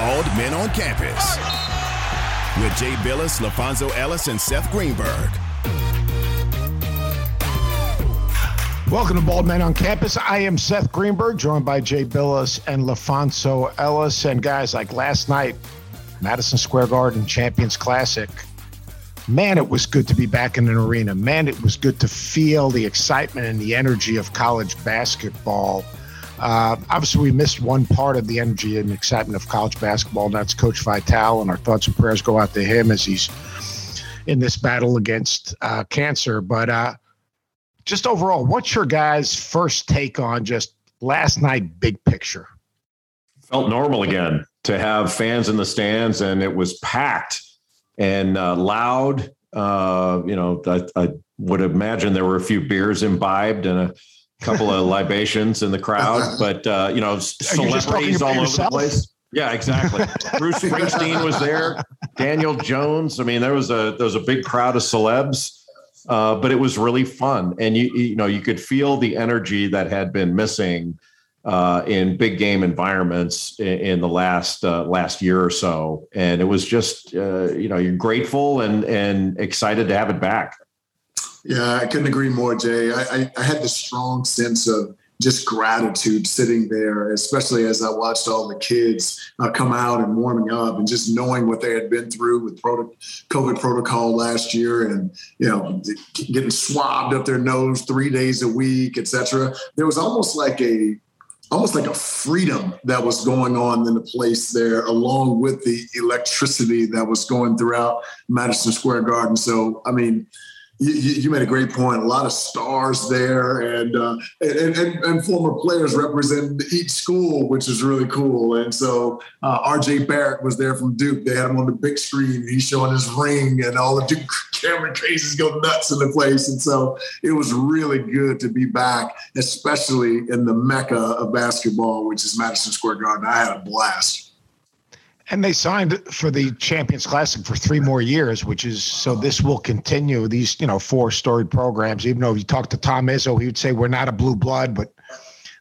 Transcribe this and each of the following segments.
Bald Men on Campus with Jay Bilas, LaFonso Ellis, and Seth Greenberg. Welcome to Bald Men on Campus. I am Seth Greenberg, joined by Jay Bilas and LaFonso Ellis. And guys, like last night, Madison Square Garden Champions Classic. Man, it was good to be back in an arena. Man, it was good to feel the excitement and the energy of college basketball. Uh, obviously, we missed one part of the energy and excitement of college basketball, and that's Coach Vitale. And our thoughts and prayers go out to him as he's in this battle against uh, cancer. But uh, just overall, what's your guys' first take on just last night, big picture? Felt normal again to have fans in the stands, and it was packed and uh, loud. Uh, you know, I, I would imagine there were a few beers imbibed and a couple of libations in the crowd, but uh, you know, celebrities all over yourself? the place. Yeah, exactly. Bruce Springsteen was there. Daniel Jones. I mean, there was a there was a big crowd of celebs, uh, but it was really fun, and you you know you could feel the energy that had been missing uh, in big game environments in, in the last uh, last year or so, and it was just uh, you know you're grateful and and excited to have it back. Yeah, I couldn't agree more, Jay. I, I, I had this strong sense of just gratitude sitting there, especially as I watched all the kids uh, come out and warming up and just knowing what they had been through with COVID protocol last year and, you know, getting swabbed up their nose three days a week, et cetera. There was almost like a, almost like a freedom that was going on in the place there, along with the electricity that was going throughout Madison Square Garden. So, I mean, you, you, made a great point. A lot of stars there, and, uh, and, and and former players represent each school, which is really cool. And so uh, R.J. Barrett was there from Duke. They had him on the big screen. He's showing his ring, and all the Duke Cameron Crazies go nuts in the place. And so it was really good to be back, especially in the mecca of basketball, which is Madison Square Garden. I had a blast. And they signed for the Champions Classic for three more years, which is so this will continue these, you know, four storied programs. Even though if you talk to Tom Izzo, he would say we're not a blue blood, but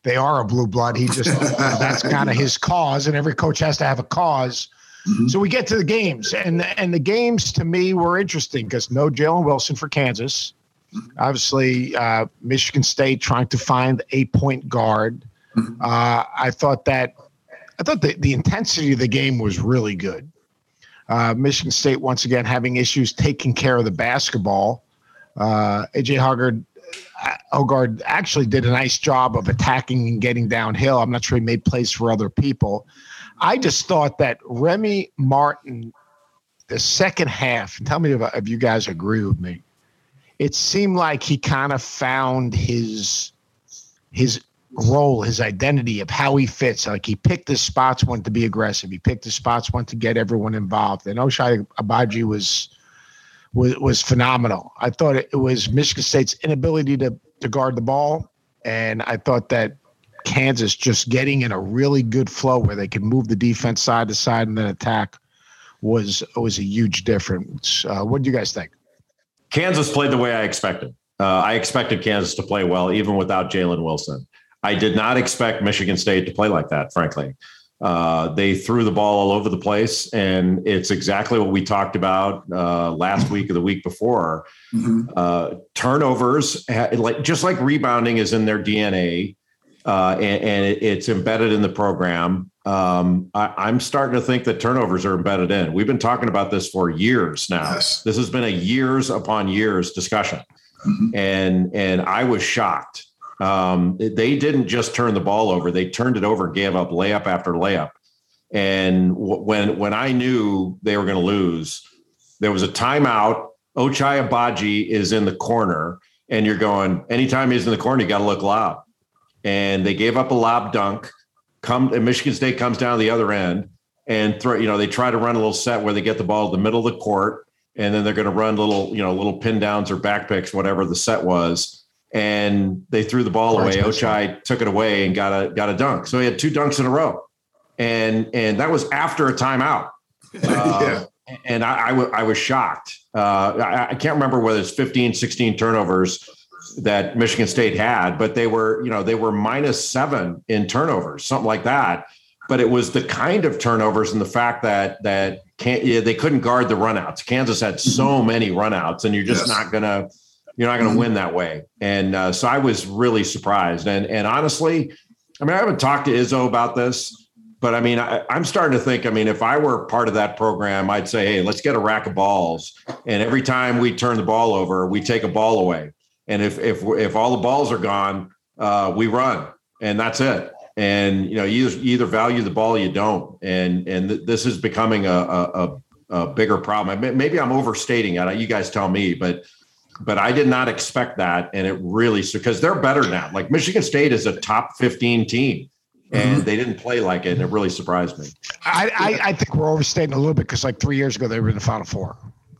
they are a blue blood. He just that's kind of his cause, and every coach has to have a cause. Mm-hmm. So we get to the games, and and the games to me were interesting because no Jalen Wilson for Kansas. Mm-hmm. Obviously, uh, Michigan State trying to find a point guard. Mm-hmm. Uh, I thought that I thought the, the intensity of the game was really good. Uh, Michigan State once again having issues taking care of the basketball. Uh, AJ Hoggard, uh, Hoggard actually did a nice job of attacking and getting downhill. I'm not sure he made plays for other people. I just thought that Remy Martin, the second half, tell me if, if you guys agree with me. It seemed like he kind of found his his role, his identity of how he fits. Like he picked his spots when to be aggressive. He picked his spots when to get everyone involved. And Ochai Agbaji was was was phenomenal. I thought it was Michigan State's inability to to guard the ball, and I thought that Kansas just getting in a really good flow where they could move the defense side to side and then attack was was a huge difference. Uh, what do you guys think? Kansas played the way I expected. Uh, I expected Kansas to play well, even without Jalen Wilson. I did not expect Michigan State to play like that, frankly. Uh, they threw the ball all over the place, and it's exactly what we talked about uh, last week or the week before. Mm-hmm. Uh, turnovers, like just like rebounding, is in their DNA, uh, and, and it's embedded in the program. Um, I, am starting to think that turnovers are embedded in. We've been talking about this for years now. Yes. This has been a years upon years discussion, mm-hmm. and and I was shocked um, they didn't just turn the ball over; they turned it over, gave up layup after layup. And w- when when I knew they were going to lose, there was a timeout. Ochai Agbaji is in the corner, and you're going. Anytime he's in the corner, you got to look lob. And they gave up a lob dunk. Come, and Michigan State comes down the other end and throw. You know, they try to run a little set where they get the ball to the middle of the court, and then they're going to run little, you know, little pin downs or back picks, whatever the set was and they threw the ball away. Ochai took it away and got a got a dunk. So he had two dunks in a row, and and that was after a timeout. Uh, yeah. And I, I, w- I was shocked. Uh, I, I, can't remember whether it's 15, 16 turnovers that Michigan State had, but they were, you know, they were minus seven in turnovers, something like that. but it was the kind of turnovers and the fact that that can't yeah, they couldn't guard the runouts. Kansas had so mm-hmm. many runouts, and you're just yes. not gonna you're not gonna mm-hmm. win that way. And uh, so I was really surprised. And and honestly, I mean, I haven't talked to Izzo about this, but I mean, I, am starting to think. I mean, if I were part of that program, I'd say, hey, let's get a rack of balls, and every time we turn the ball over, we take a ball away. And if if if all the balls are gone, uh, we run, and that's it and you know you either, you either value the ball or you don't and and th- this is becoming a, a, a bigger problem maybe i'm overstating it you guys tell me but but i did not expect that and it really because they're better now like michigan state is a top 15 team and mm-hmm. they didn't play like it and it really surprised me i i, I think we're overstating a little bit because like three years ago they were in the final four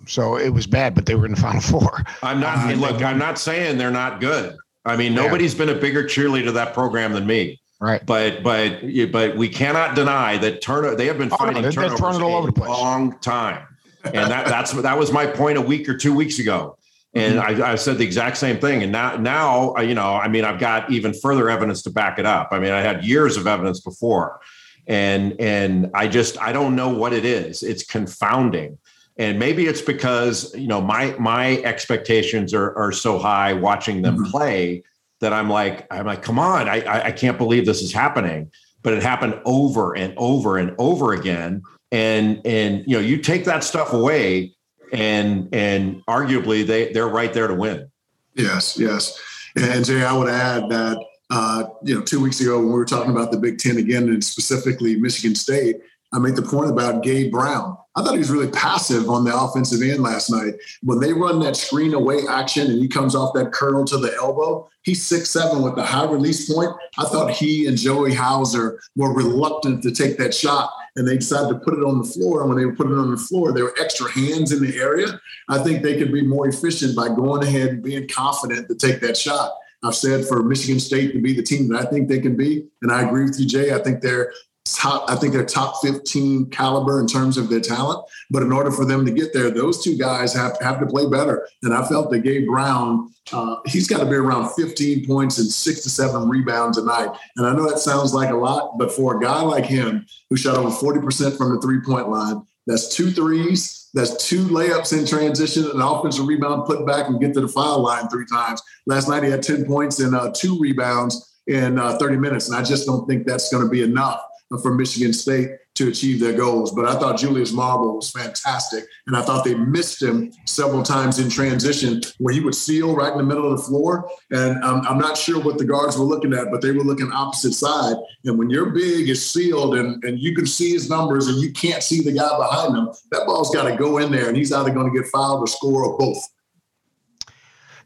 so it was bad but they were in the final four i'm not uh, look i'm not saying they're not good i mean nobody's yeah. been a bigger cheerleader of that program than me Right. But but but we cannot deny that turn they have been fighting oh, no, turnovers all over the place. long time. And that that's that was my point a week or two weeks ago. And mm-hmm. I, I, said the exact same thing. And now, now, you know, I mean, I've got even further evidence to back it up. I mean, I had years of evidence before, and and I just I don't know what it is. It's confounding, and maybe it's because you know my my expectations are are so high watching them mm-hmm. play that I'm like, I'm like, come on, I, I can't believe this is happening. But it happened over and over and over again. And and you know, you take that stuff away, and and arguably they they're right there to win. Yes, yes. And Jay, I would add that uh, you know, two weeks ago when we were talking about the Big Ten again, and specifically Michigan State, I made the point about Gabe Brown. I thought he was really passive on the offensive end last night. When they run that screen away action and he comes off that curl to the elbow, he's six seven with the high release point. I thought he and Joey Hauser were reluctant to take that shot, and they decided to put it on the floor. And when they were putting it on the floor, there were extra hands in the area. I think they could be more efficient by going ahead and being confident to take that shot. I've said for Michigan State to be the team that I think they can be, and I agree with you, Jay. I think they're top, I think they're top 15 caliber in terms of their talent. But in order for them to get there, those two guys have, have to play better. And I felt that Gabe Brown, uh, he's got to be around 15 points and six to seven rebounds a night. And I know that sounds like a lot, but for a guy like him who shot over 40% from the three point line, that's two threes, that's two layups in transition, an offensive rebound, put back and get to the foul line three times. Last night he had 10 points and uh, two rebounds in uh, 30 minutes. And I just don't think that's going to be enough for Michigan State to achieve their goals. But I thought Julius Marble was fantastic. And I thought they missed him several times in transition where he would seal right in the middle of the floor. And um, I'm not sure what the guards were looking at, but they were looking opposite side. And when your big is sealed and, and you can see his numbers and you can't see the guy behind him, that ball's got to go in there and he's either going to get fouled or score or both.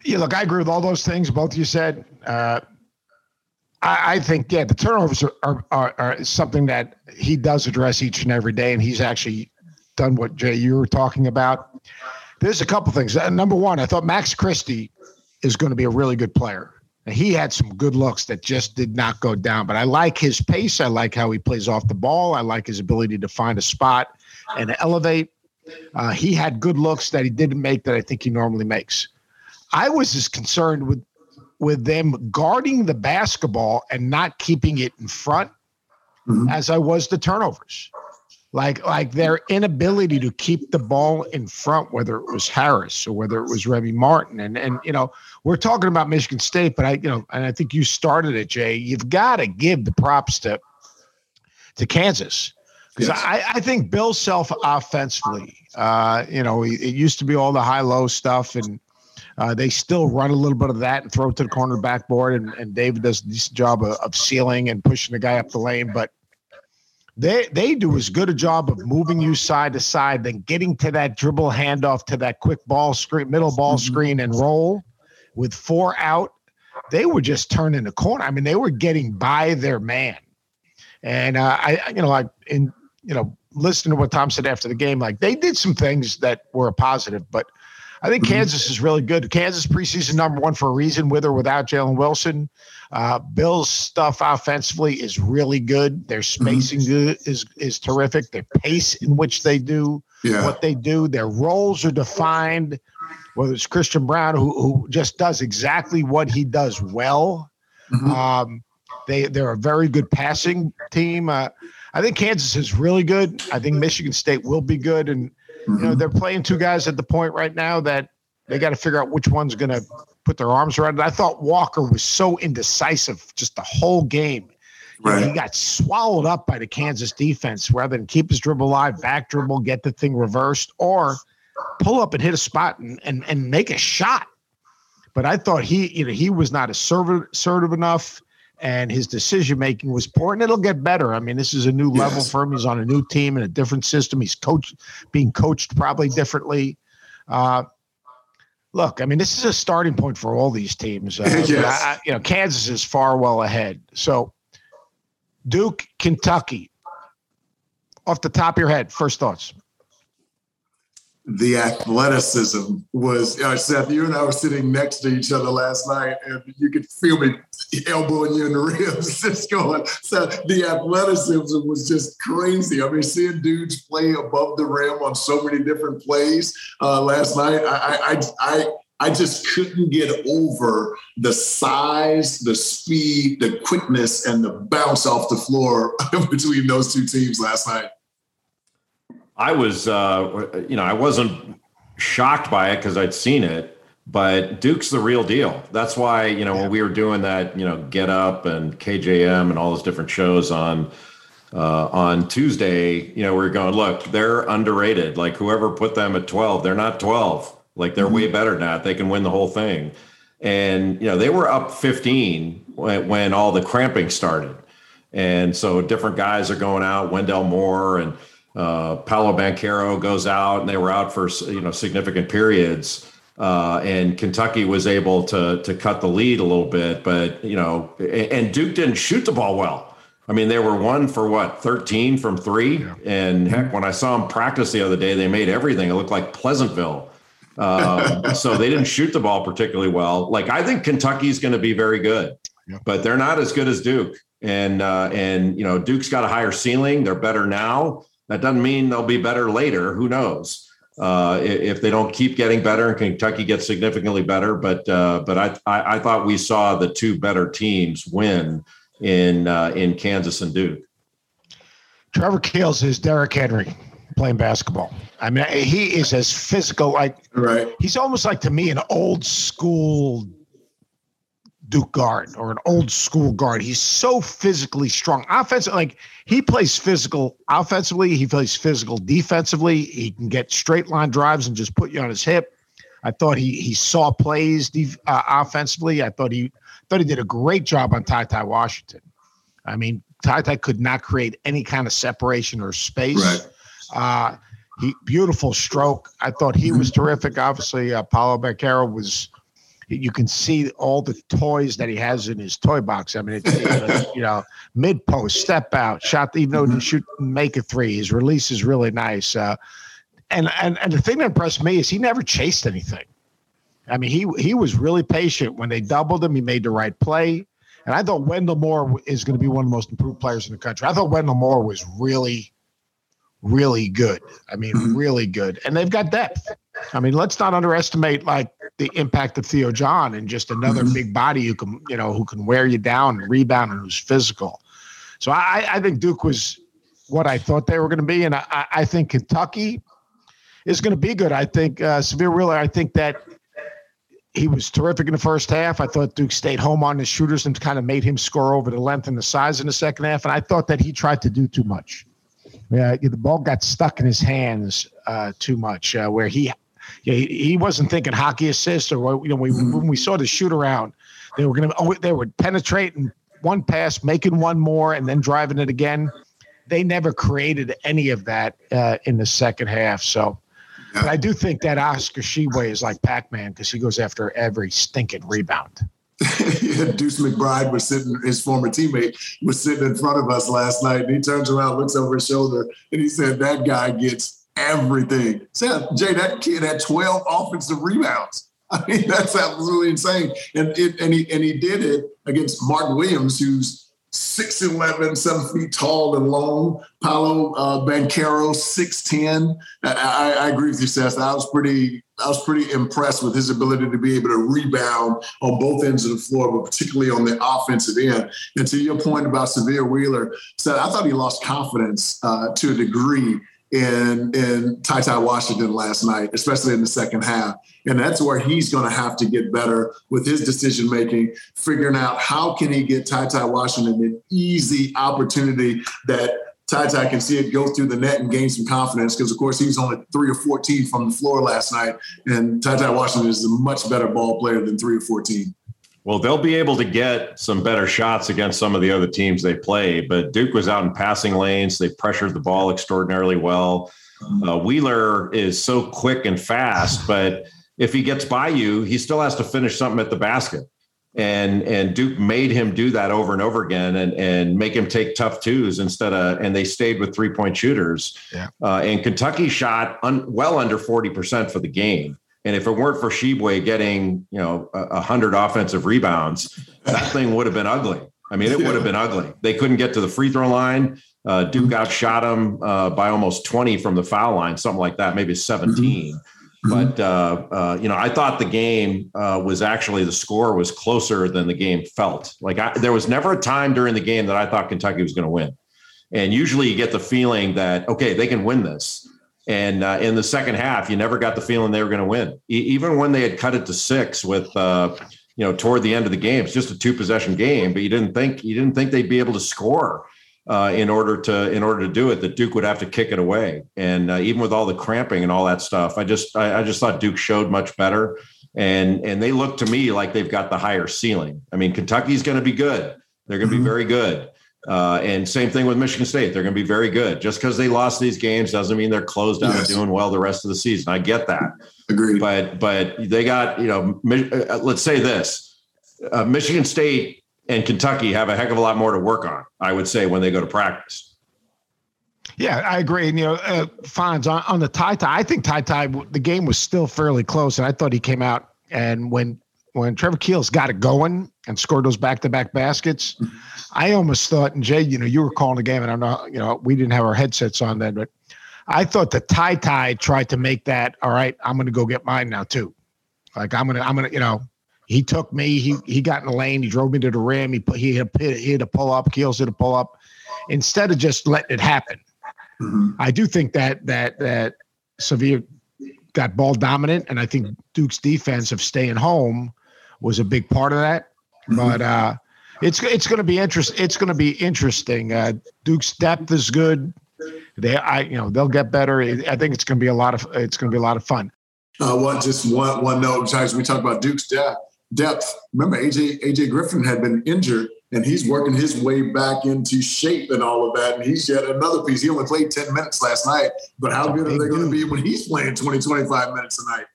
Yeah, look, I agree with all those things both you said. Uh, I, I think yeah, the turnovers are, are, are, are something that he does address each and every day, and he's actually done what Jay you were talking about. There's a couple things. Uh, number one, I thought Max Christie is going to be a really good player. He had some good looks that just did not go down, but I like his pace. I like how he plays off the ball. I like his ability to find a spot and elevate. Uh, he had good looks that he didn't make that I think he normally makes. I was as concerned with with them guarding the basketball and not keeping it in front mm-hmm. as I was the turnovers. Like like their inability to keep the ball in front, whether it was Harris or whether it was Remy Martin. And and you know, we're talking about Michigan State, but I, you know, and I think you started it, Jay. You've got to give the props to to Kansas. Because yes. I, I think Bill Self offensively, uh, you know, it used to be all the high low stuff and uh, they still run a little bit of that and throw it to the corner backboard, and, and David does a decent job of, of sealing and pushing the guy up the lane. But they they do as good a job of moving you side to side than getting to that dribble handoff to that quick ball screen, middle ball mm-hmm. screen, and roll with four out. They were just turning the corner. I mean, they were getting by their man. And uh, I, you know, like in you know, listening to what Tom said after the game, like they did some things that were a positive, but I think mm-hmm. Kansas is really good. Kansas preseason number one for a reason, with or without Jalen Wilson. Uh, Bill's stuff offensively is really good. Their mm-hmm. spacing mm-hmm. is is terrific. Their pace in which they do yeah. what they do. Their roles are defined. Whether it's Christian Braun, who who just does exactly what he does well. Mm-hmm. Um, they they're a very good passing team. Uh, I think Kansas is really good. I think Michigan State will be good, and mm-hmm. you know they're playing two guys at the point right now that they got to figure out which one's going to put their arms around it. I thought Walker was so indecisive just the whole game. Right. know, he got swallowed up by the Kansas defense rather than keep his dribble alive, back dribble, get the thing reversed, or pull up and hit a spot and, and, and make a shot. But I thought he, you know, he was not assertive, assertive enough and his decision making was poor. And it'll get better. I mean, this is a new level yes. for him. He's on a new team in a different system. He's coached, being coached probably differently. Uh, look, I mean, this is a starting point for all these teams. Uh, yes. I, you know, Kansas is far well ahead. So, Duke, Kentucky. Off the top of your head, first thoughts the athleticism was uh, Seth. You and I were sitting next to each other last night, and you could feel me elbowing you in the ribs, just going. So the athleticism was just crazy. I mean, seeing dudes play above the rim on so many different plays uh, last night, I, I, I, I just couldn't get over the size, the speed, the quickness, and the bounce off the floor between those two teams last night. I was, uh, you know, I wasn't shocked by it because I'd seen it, but Duke's the real deal. That's why, you know, yeah. when we were doing that, you know, Get Up and KJM and all those different shows on uh, on Tuesday, you know, we are going, look, they're underrated. Like whoever put them at 12, they're not 12. Like they're mm-hmm. way better than that. They can win the whole thing. And, you know, they were up 15 when, when all the cramping started. And so different guys are going out, Wendell Moore and, uh, Paolo Banchero goes out, and they were out for you know significant periods. Uh, and Kentucky was able to to cut the lead a little bit, but you know, and Duke didn't shoot the ball well. I mean, they were one for what thirteen from three, yeah. and heck, when I saw them practice the other day, they made everything. It looked like Pleasantville. Um, so they didn't shoot the ball particularly well. Like I think Kentucky's going to be very good, yeah. but they're not as good as Duke. And uh, and you know, Duke's got a higher ceiling. They're better now. That doesn't mean they'll be better later. Who knows? Uh, if they don't keep getting better and Kentucky gets significantly better, but uh, but I, I, I thought we saw the two better teams win in uh, in Kansas and Duke. Trevor Keels is Derrick Henry playing basketball. I mean, he is as physical. Like right. He's almost like to me an old school Duke guard or an old school guard. He's so physically strong. Offensive, like he plays physical offensively, he plays physical defensively. He can get straight line drives and just put you on his hip. I thought he he saw plays def, uh, offensively. I thought he thought he did a great job on Ty Ty Washington. I mean, Ty Ty could not create any kind of separation or space. Right. Uh, he beautiful stroke. I thought he was terrific. Obviously, uh, Paolo Banchero was you can see all the toys that he has in his toy box. I mean, it's, you know, mid post, step out, shot, even though he didn't mm-hmm. shoot, make a three. His release is really nice. Uh, and, and, and the thing that impressed me is he never chased anything. I mean, he, he was really patient. When they doubled him, he made the right play. And I thought Wendell Moore is going to be one of the most improved players in the country. I thought Wendell Moore was really, really good. I mean, mm-hmm. really good. And they've got depth. I mean, let's not underestimate like the impact of Theo John and just another mm-hmm. big body who can, you know, who can wear you down and rebound and who's physical. So I, I think Duke was what I thought they were going to be, and I, I think Kentucky is going to be good. I think uh, Sahvir Wheeler. I think that he was terrific in the first half. I thought Duke stayed home on his shooters and kind of made him score over the length and the size in the second half. And I thought that he tried to do too much. Yeah, the ball got stuck in his hands uh, too much, uh, where he yeah, he, he wasn't thinking hockey assist or you know we, mm-hmm. when we saw the shoot around, they were gonna oh, they would penetrate and one pass, making one more, and then driving it again. They never created any of that uh, in the second half. So, yeah. but I do think that Oscar Tshiebwe is like Pac-Man because he goes after every stinking rebound. Deuce McBride was sitting, his former teammate was sitting in front of us last night, and he turns around, looks over his shoulder, and he said, "That guy gets everything. Seth, Jay, that kid had 12 offensive rebounds. I mean, that's absolutely insane. And it, and he and he did it against Mark Williams, who's 6'11, seven feet tall and long. Paolo uh, Banchero, 6'10. I, I, I, agree with you, Seth. I was pretty I was pretty impressed with his ability to be able to rebound on both ends of the floor, but particularly on the offensive end. And to your point about Sahvir Wheeler, said I thought he lost confidence uh, to a degree in in Ty Ty Washington last night, especially in the second half. And that's where he's going to have to get better with his decision making, figuring out how can he get Ty Ty Washington an easy opportunity that Ty Ty can see it go through the net and gain some confidence because, of course, he was only three or 14 from the floor last night. And Ty Ty Washington is a much better ball player than three or 14. Well, they'll be able to get some better shots against some of the other teams they play. But Duke was out in passing lanes. They pressured the ball extraordinarily well. Uh, Wheeler is so quick and fast, but if he gets by you, he still has to finish something at the basket. And and Duke made him do that over and over again, and and make him take tough twos instead of. And they stayed with three point shooters. Yeah. Uh, and Kentucky shot un, well under forty percent for the game. And if it weren't for Tshiebwe getting, you know, a hundred offensive rebounds, that thing would have been ugly. I mean, it would have been ugly. They couldn't get to the free throw line. Uh, Duke outshot them uh, by almost 20 from the foul line, something like that, maybe 17. Mm-hmm. But uh, uh, you know, I thought the game uh, was actually the score was closer than the game felt. Like I, there was never a time during the game that I thought Kentucky was going to win. And usually, you get the feeling that okay, they can win this. And uh, in the second half, you never got the feeling they were going to win, e- even when they had cut it to six with, uh, you know, toward the end of the game. It's just a two possession game, but you didn't think you didn't think they'd be able to score uh, in order to in order to do it. That Duke would have to kick it away, and uh, even with all the cramping and all that stuff, I just I, I just thought Duke showed much better, and and they look to me like they've got the higher ceiling. I mean, Kentucky's going to be good. They're going to mm-hmm. be very good. Uh, and same thing with Michigan State. They're going to be very good. Just because they lost these games doesn't mean they're closed out yes. and doing well the rest of the season. I get that. Agreed. But but they got you know. Uh, let's say this: uh, Michigan State and Kentucky have a heck of a lot more to work on. I would say when they go to practice. Yeah, I agree. And, you know, uh, Fonz on, on the Ty Ty. I think Ty Ty. the game was still fairly close, and I thought he came out and when when Trevor Keels got it going and scored those back to back baskets, I almost thought, and Jay, you know, you were calling the game, and I know, you know, we didn't have our headsets on then, but I thought the Ty Ty tried to make that, all right, I'm going to go get mine now too. Like I'm going to, I'm going to, you know, he took me, he he got in the lane, he drove me to the rim, he put, he hit a, he hit a pull up, Keels hit a pull up, instead of just letting it happen. Mm-hmm. I do think that that that Sahvir got ball dominant, and I think Duke's defense of staying home was a big part of that. Mm-hmm. But uh, it's it's going to be interest. It's going to be interesting. Uh, Duke's depth is good. They, I, you know, they'll get better. I think it's going to be a lot of. It's going to be a lot of fun. Uh, one just one one note. Besides, we talk about Duke's depth. Depth. Remember, AJ AJ Griffin had been injured, and he's working his way back into shape and all of that. And he's yet another piece. He only played ten minutes last night, but how good are they going to be when he's playing 20, 25 minutes a night?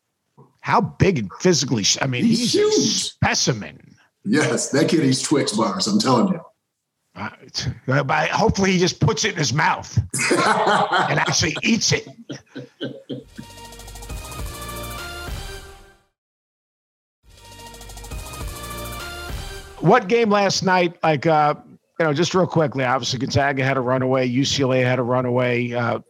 how big and physically? I mean, he's, he's a specimen. Yes, that kid eats Twix bars. I'm telling you. Uh, but hopefully, he just puts it in his mouth and actually eats it. What game last night? Like, uh, you know, just real quickly. Obviously, Gonzaga had a runaway. UCLA had a runaway. Uh,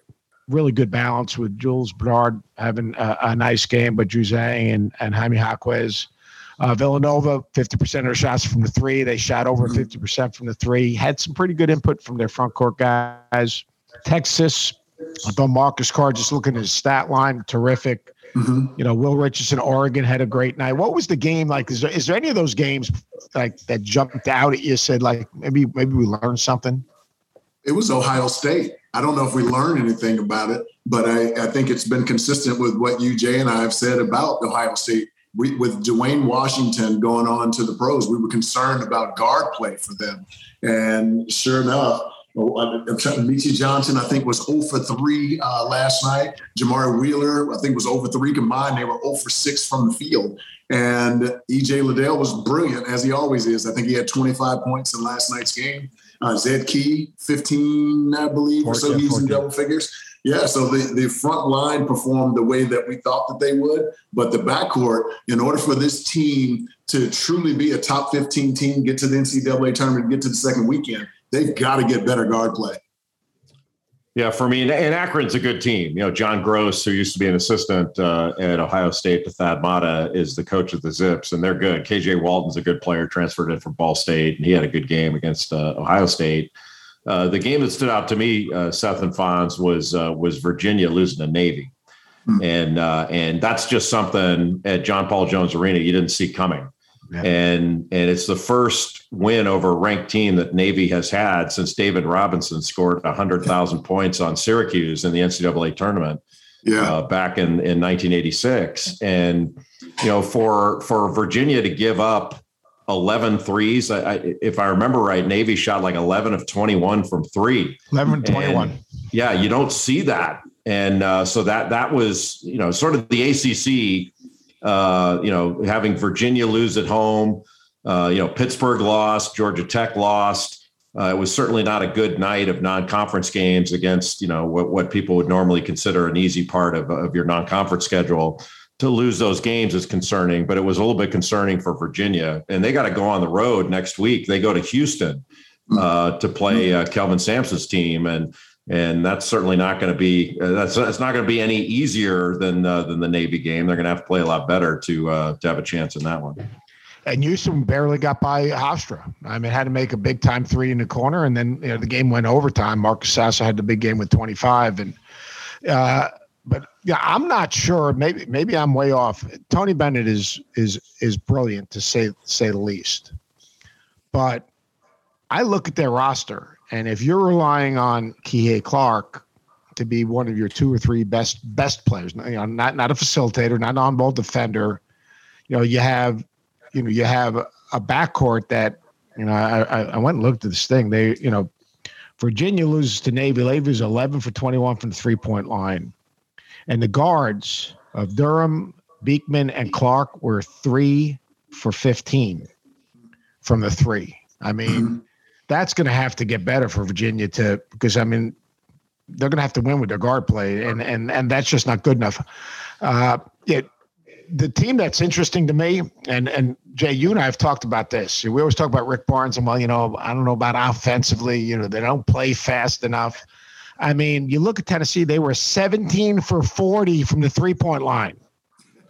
really good balance with Jules Bernard having a, a nice game, but Juzang and, and Jaime Jaquez. Uh, Villanova, 50% of their shots from the three. They shot over 50% mm-hmm. from the three. Had some pretty good input from their front court guys. Texas, although Marcus Carr, just looking at his stat line, terrific. Mm-hmm. You know, Will Richardson, Oregon had a great night. What was the game like? Is there, is there any of those games like that jumped out at you? Said like maybe maybe we learned something. It was Ohio State. I don't know if we learned anything about it, but I, I think it's been consistent with what you, Jay, and I have said about Ohio State. We, with Duane Washington going on to the pros, we were concerned about guard play for them. And sure enough, Meechie Johnson, I think, was 0 for 3 uh, last night. Jamari Wheeler, I think, was 0 for 3 combined. They were 0 for 6 from the field. And EJ Liddell was brilliant, as he always is. I think he had 25 points in last night's game. Uh, Zed Key, 15, I believe, 14, or so he's 14. in double figures. Yeah, so the, the front line performed the way that we thought that they would, but the backcourt, in order for this team to truly be a top 15 team, get to the NCAA tournament, get to the second weekend, they've got to get better guard play. Yeah, for me, and Akron's a good team. You know, John Groce, who used to be an assistant uh, at Ohio State to Thad Matta, is the coach of the Zips, and they're good. KJ Walton's a good player, transferred in from Ball State, and he had a good game against uh, Ohio State. Uh, the game that stood out to me, uh, Seth and Fonz, was uh, was Virginia losing to Navy, mm-hmm. and uh, and that's just something at John Paul Jones Arena you didn't see coming. Yeah. And and it's the first win over a ranked team that Navy has had since David Robinson scored hundred thousand points on Syracuse in the NCAA tournament. Yeah, uh, back in in 1986, and you know for for Virginia to give up 11 threes, I, I, if I remember right, Navy shot like 11 of 21 from three. 11 21. And, yeah, you don't see that, and uh, so that that was you know sort of the ACC uh, you know, having Virginia lose at home, uh, you know, Pittsburgh lost, Georgia Tech lost. Uh, it was certainly not a good night of non-conference games against, you know, what, what people would normally consider an easy part of, of your non-conference schedule. To lose those games is concerning, but it was a little bit concerning for Virginia. And they got to go on the road next week. They go to Houston uh, to play uh, Kelvin Sampson's team, and and that's certainly not going to be uh, that's that's not going to be any easier than uh, than the Navy game. They're going to have to play a lot better to uh, to have a chance in that one. And Houston barely got by Hofstra. I mean, had to make a big time three in the corner, and then you know, the game went overtime. Marcus Sasser had the big game with 25, and uh, but yeah, I'm not sure. Maybe maybe I'm way off. Tony Bennett is is is brilliant to say say the least, but I look at their roster and if you're relying on Kihei Clark to be one of your two or three best best players, you know, not not a facilitator, not an on-ball defender, you know, you have, you know, you have a backcourt that, you know, I, I went and looked at this thing. They, you know, Virginia loses to Navy. Navy's 11 for 21 from the three point line. And the guards of Durham, Beekman, and Clark were three for 15 from the three. I mean, that's going to have to get better for Virginia to because I mean they're going to have to win with their guard play, and and and that's just not good enough. Uh, it, the team that's interesting to me, and and Jay, you and I have talked about this. We always talk about Rick Barnes, and well, you know, I don't know about offensively. You know, they don't play fast enough. I mean, you look at Tennessee; they were 17 for 40 from the three point line.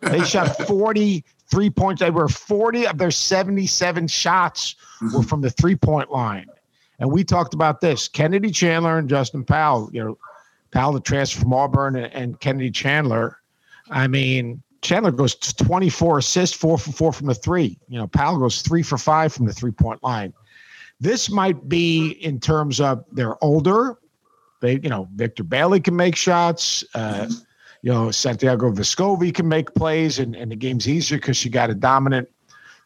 They shot 40 three points. They were 40 of their 77 shots were mm-hmm. from the three point line. And we talked about this Kennedy Chandler and Justin Powell, you know, Powell, the transfer from Auburn, and, and Kennedy Chandler. I mean, Chandler goes 24 assists, four for four from the three. You know, Powell goes three for five from the three point line. This might be in terms of they're older. They, you know, Victor Bailey can make shots. Uh, mm-hmm you know, Santiago Vescovi can make plays and, and the game's easier because you got a dominant,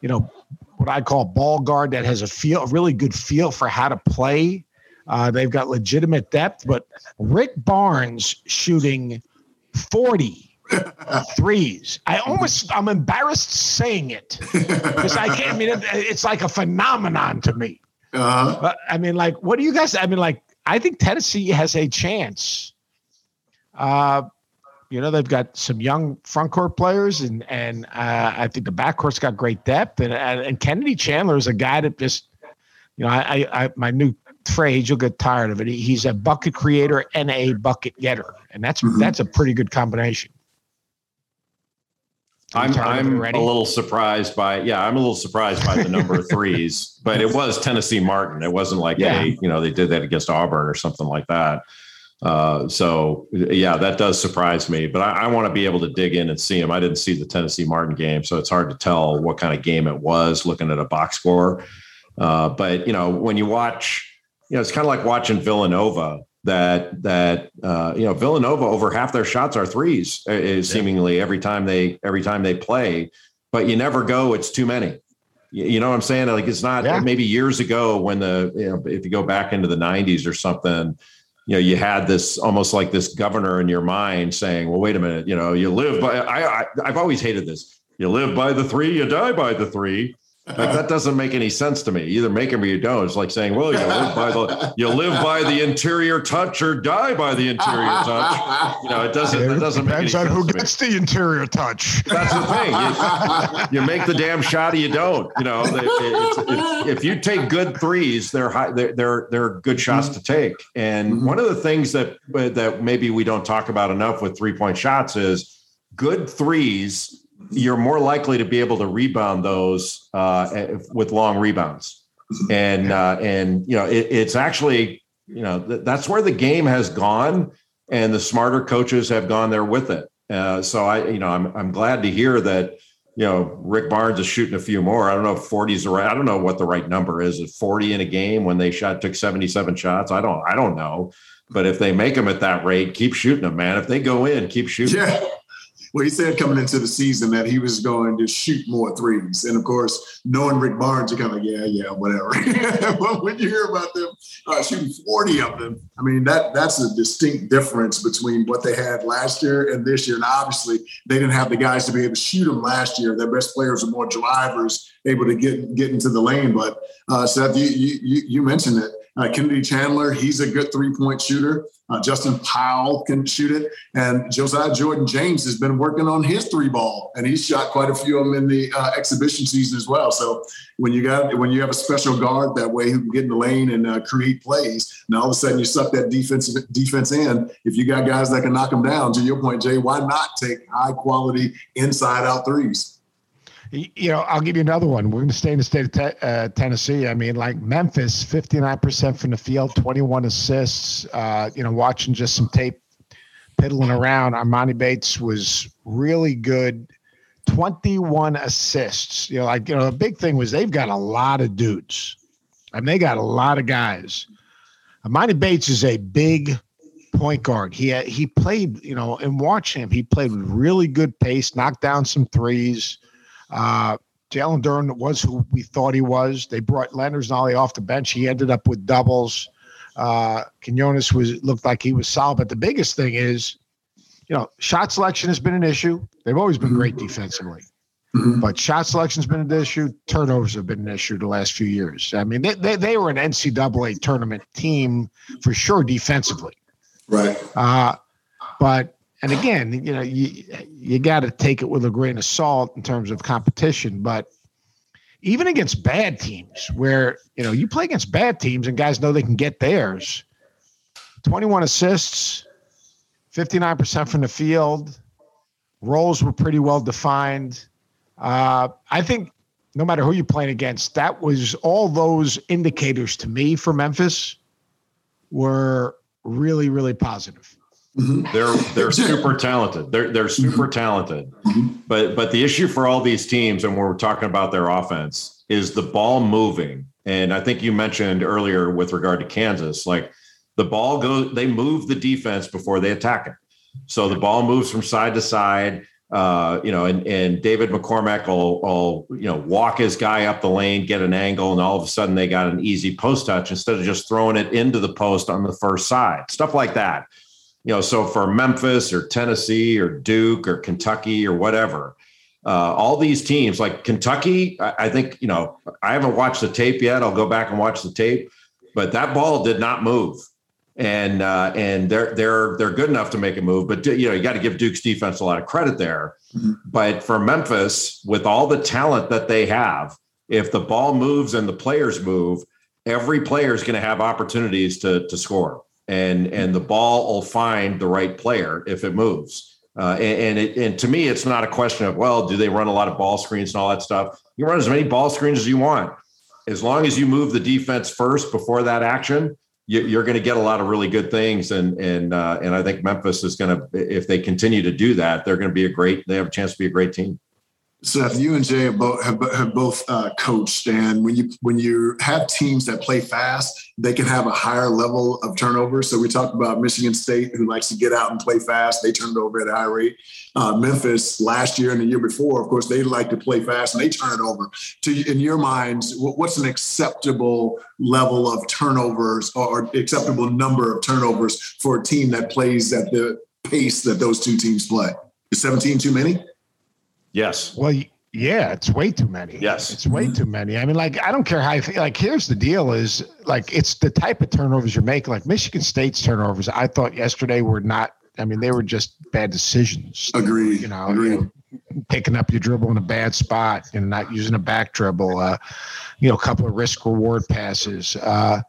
you know, what I call ball guard that has a feel, a really good feel for how to play. Uh, they've got legitimate depth, but Rick Barnes shooting 40 threes. I almost, I'm embarrassed saying it because I can't, I mean, it, it's like a phenomenon to me. Uh-huh. I mean, like, what do you guys, I mean, like, I think Tennessee has a chance. Uh, you know, they've got some young front court players, and and uh, I think the backcourt's got great depth. And and Kennedy Chandler is a guy that just, you know, I, I my new phrase you'll get tired of it. He's a bucket creator and a bucket getter, and that's mm-hmm. that's a pretty good combination. I'm I'm a little surprised by yeah I'm a little surprised by the number of threes, but it was Tennessee Martin. It wasn't like yeah. they you know they did that against Auburn or something like that. Uh, so yeah, that does surprise me, but I, I want to be able to dig in and see him. I didn't see the Tennessee Martin game, so it's hard to tell what kind of game it was looking at a box score. Uh, but you know, when you watch, you know, it's kind of like watching Villanova. That that uh, you know, Villanova over half their shots are threes, uh, yeah. seemingly every time they every time they play. But you never go. It's too many. You know what I'm saying? Like it's not yeah. maybe years ago when the you know if you go back into the 90s or something you know you had this almost like this governor in your mind saying well wait a minute you know you live by i, I i've always hated this you live by the three you die by the three Like that doesn't make any sense to me. Either make them or you don't. It's like saying, well, you live by the you live by the interior touch or die by the interior touch. You know, it doesn't it doesn't Depends make any on who sense to me. gets the interior touch. That's the thing. You, you make the damn shot or you don't. You know, It- it's, it's, if you take good threes, they're high, they're they're, they're good shots to take. And mm-hmm. one of the things that that maybe we don't talk about enough with three point shots is good threes. You're more likely to be able to rebound those uh, with long rebounds, and uh, and you know it, it's actually you know th- that's where the game has gone, and the smarter coaches have gone there with it. Uh, so I, you know, I'm I'm glad to hear that. You know, Rick Barnes is shooting a few more. I don't know if 40 is the right. I don't know what the right number is. Is 40 in a game when they shot took 77 shots? I don't. I don't know. But if they make them at that rate, keep shooting them, man. If they go in, keep shooting. Yeah. Well, he said coming into the season that he was going to shoot more threes. And of course, knowing Rick Barnes, you're kind of like, yeah, yeah, whatever. but when you hear about them uh, shooting 40 of them, I mean, that that's a distinct difference between what they had last year and this year. And obviously, they didn't have the guys to be able to shoot them last year. Their best players were more drivers, able to get get into the lane. But uh, Seth, you, you, you mentioned it. Uh, Kennedy Chandler, he's a good three point shooter. Uh, Justin Powell can shoot it. And Josiah Jordan James has been working on his three ball, and he's shot quite a few of them in the uh, exhibition season as well. So when you got when you have a special guard that way who can get in the lane and uh, create plays, now all of a sudden you suck that defensive defense in. If you got guys that can knock them down, to your point, Jay, why not take high quality inside out threes? You know, I'll give you another one. We're going to stay in the state of te- uh, Tennessee. I mean, like Memphis, 59% from the field, 21 assists. Uh, you know, watching just some tape piddling around, Emoni Bates was really good. 21 assists. You know, like, you know, the big thing was they've got a lot of dudes. Mean, they got a lot of guys. Emoni Bates is a big point guard. He had, he played, you know, and watch him. He played with really good pace, knocked down some threes. Uh, Jalen Duren was who we thought he was. They brought Landers Nolley off the bench. He ended up with doubles. Uh, Quinones was looked like he was solid. But the biggest thing is, you know, shot selection has been an issue. They've always been great defensively, Mhm. but shot selection's been an issue. Turnovers have been an issue the last few years. I mean, they, they, they were an NCAA tournament team for sure defensively. Right. Uh, but and again, you know, you you got to take it with a grain of salt in terms of competition. But even against bad teams, where you know you play against bad teams and guys know they can get theirs, twenty one assists, fifty nine percent from the field, roles were pretty well defined. Uh, I think no matter who you're playing against, that was all those indicators to me for Memphis were really really positive. Mm-hmm. They're they're super talented. They're they're mm-hmm. super talented. Mm-hmm. But but the issue for all these teams, and we're talking about their offense, is the ball moving. And I think you mentioned earlier with regard to Kansas, like the ball goes, they move the defense before they attack it. So the ball moves from side to side. Uh, you know, and and David McCormack will, will you know walk his guy up the lane, get an angle, and all of a sudden they got an easy post touch instead of just throwing it into the post on the first side. Stuff like that you know, so for Memphis or Tennessee or Duke or Kentucky or whatever, uh, all these teams like Kentucky, I, I think, you know, I haven't watched the tape yet. I'll go back and watch the tape, but that ball did not move. And uh, and they're they're they're good enough to make a move, but you know you got to give Duke's defense a lot of credit there. But for Memphis, with all the talent that they have, if the ball moves and the players move, every player is going to have opportunities to to score and and the ball will find the right player if it moves. Uh, and and, it, and to me, it's not a question of well, do they run a lot of ball screens and all that stuff? You run as many ball screens as you want, as long as you move the defense first before that action. You, you're going to get a lot of really good things, and and uh, and I think Memphis is going to, if they continue to do that, they're going to be a great. They have a chance to be a great team. Seth, you and Jay have both, have, have both uh, coached, and when you when you have teams that play fast, they can have a higher level of turnover. So we talked about Michigan State, who likes to get out and play fast; they turned over at a high rate. Uh, Memphis last year and the year before, of course, they like to play fast and they turn it over. To in your minds, what's an acceptable level of turnovers or acceptable number of turnovers for a team that plays at the pace that those two teams play? Is 17 too many? Yes. Well, Yeah, it's way too many. Yes. It's way too many. I mean, like, I don't care how you feel. Like, here's the deal is like, it's the type of turnovers you're making. Like, Michigan State's turnovers, I thought yesterday were not, I mean, they were just bad decisions. Agree. You know, Agree. you know, picking up your dribble in a bad spot and not using a back dribble, uh, you know, a couple of risk reward passes. Uh,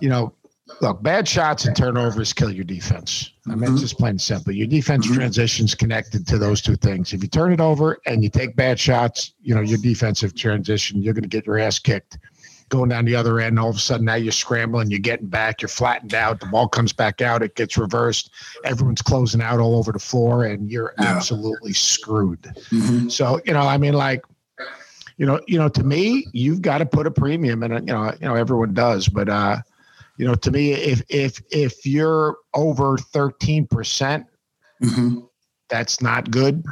you know, look, bad shots and turnovers kill your defense. I mean, it's just plain and simple. Your defense Mhm. transitions connected to those two things. If you turn it over and you take bad shots, you know, your defensive transition, you're going to get your ass kicked. Going down the other end, all of a sudden now you're scrambling, you're getting back, you're flattened out, the ball comes back out, it gets reversed, everyone's closing out all over the floor, and you're Yeah. absolutely screwed. Mhm. So, you know, I mean, like, you know, you know, to me, you've got to put a premium in it. You know, you know, everyone does, but uh, you know, to me, if if if you're over thirteen percent, Mhm. that's not good.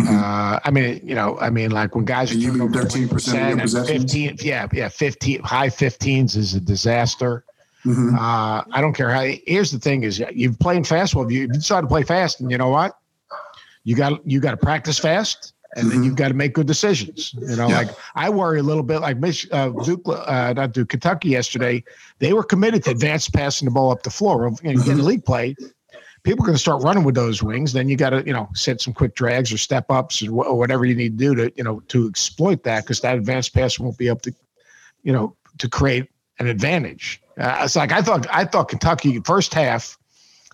Mhm. Uh, I mean, you know, I mean, like when guys And you turning mean over 13% of your 20% and fifteen, yeah, yeah, fifteen, high fifteens is a disaster. Mhm. Uh, I don't care how. Here's the thing: is you've playing fast. Well, if you, if you decide to play fast, and you know what, you got you got to practice fast, and then Mhm. you've got to make good decisions. You know, Yeah. like I worry a little bit. Like Mich- uh, Duke, uh, not Duke, Kentucky yesterday, they were committed to advance passing the ball up the floor. You know, in Mhm. league play, people are going to start running with those wings. Then you got to you know set some quick drags or step ups or, wh- or whatever you need to do to you know to exploit that because that advanced pass won't be able to you know to create an advantage. Uh, it's like I thought. I thought Kentucky first half.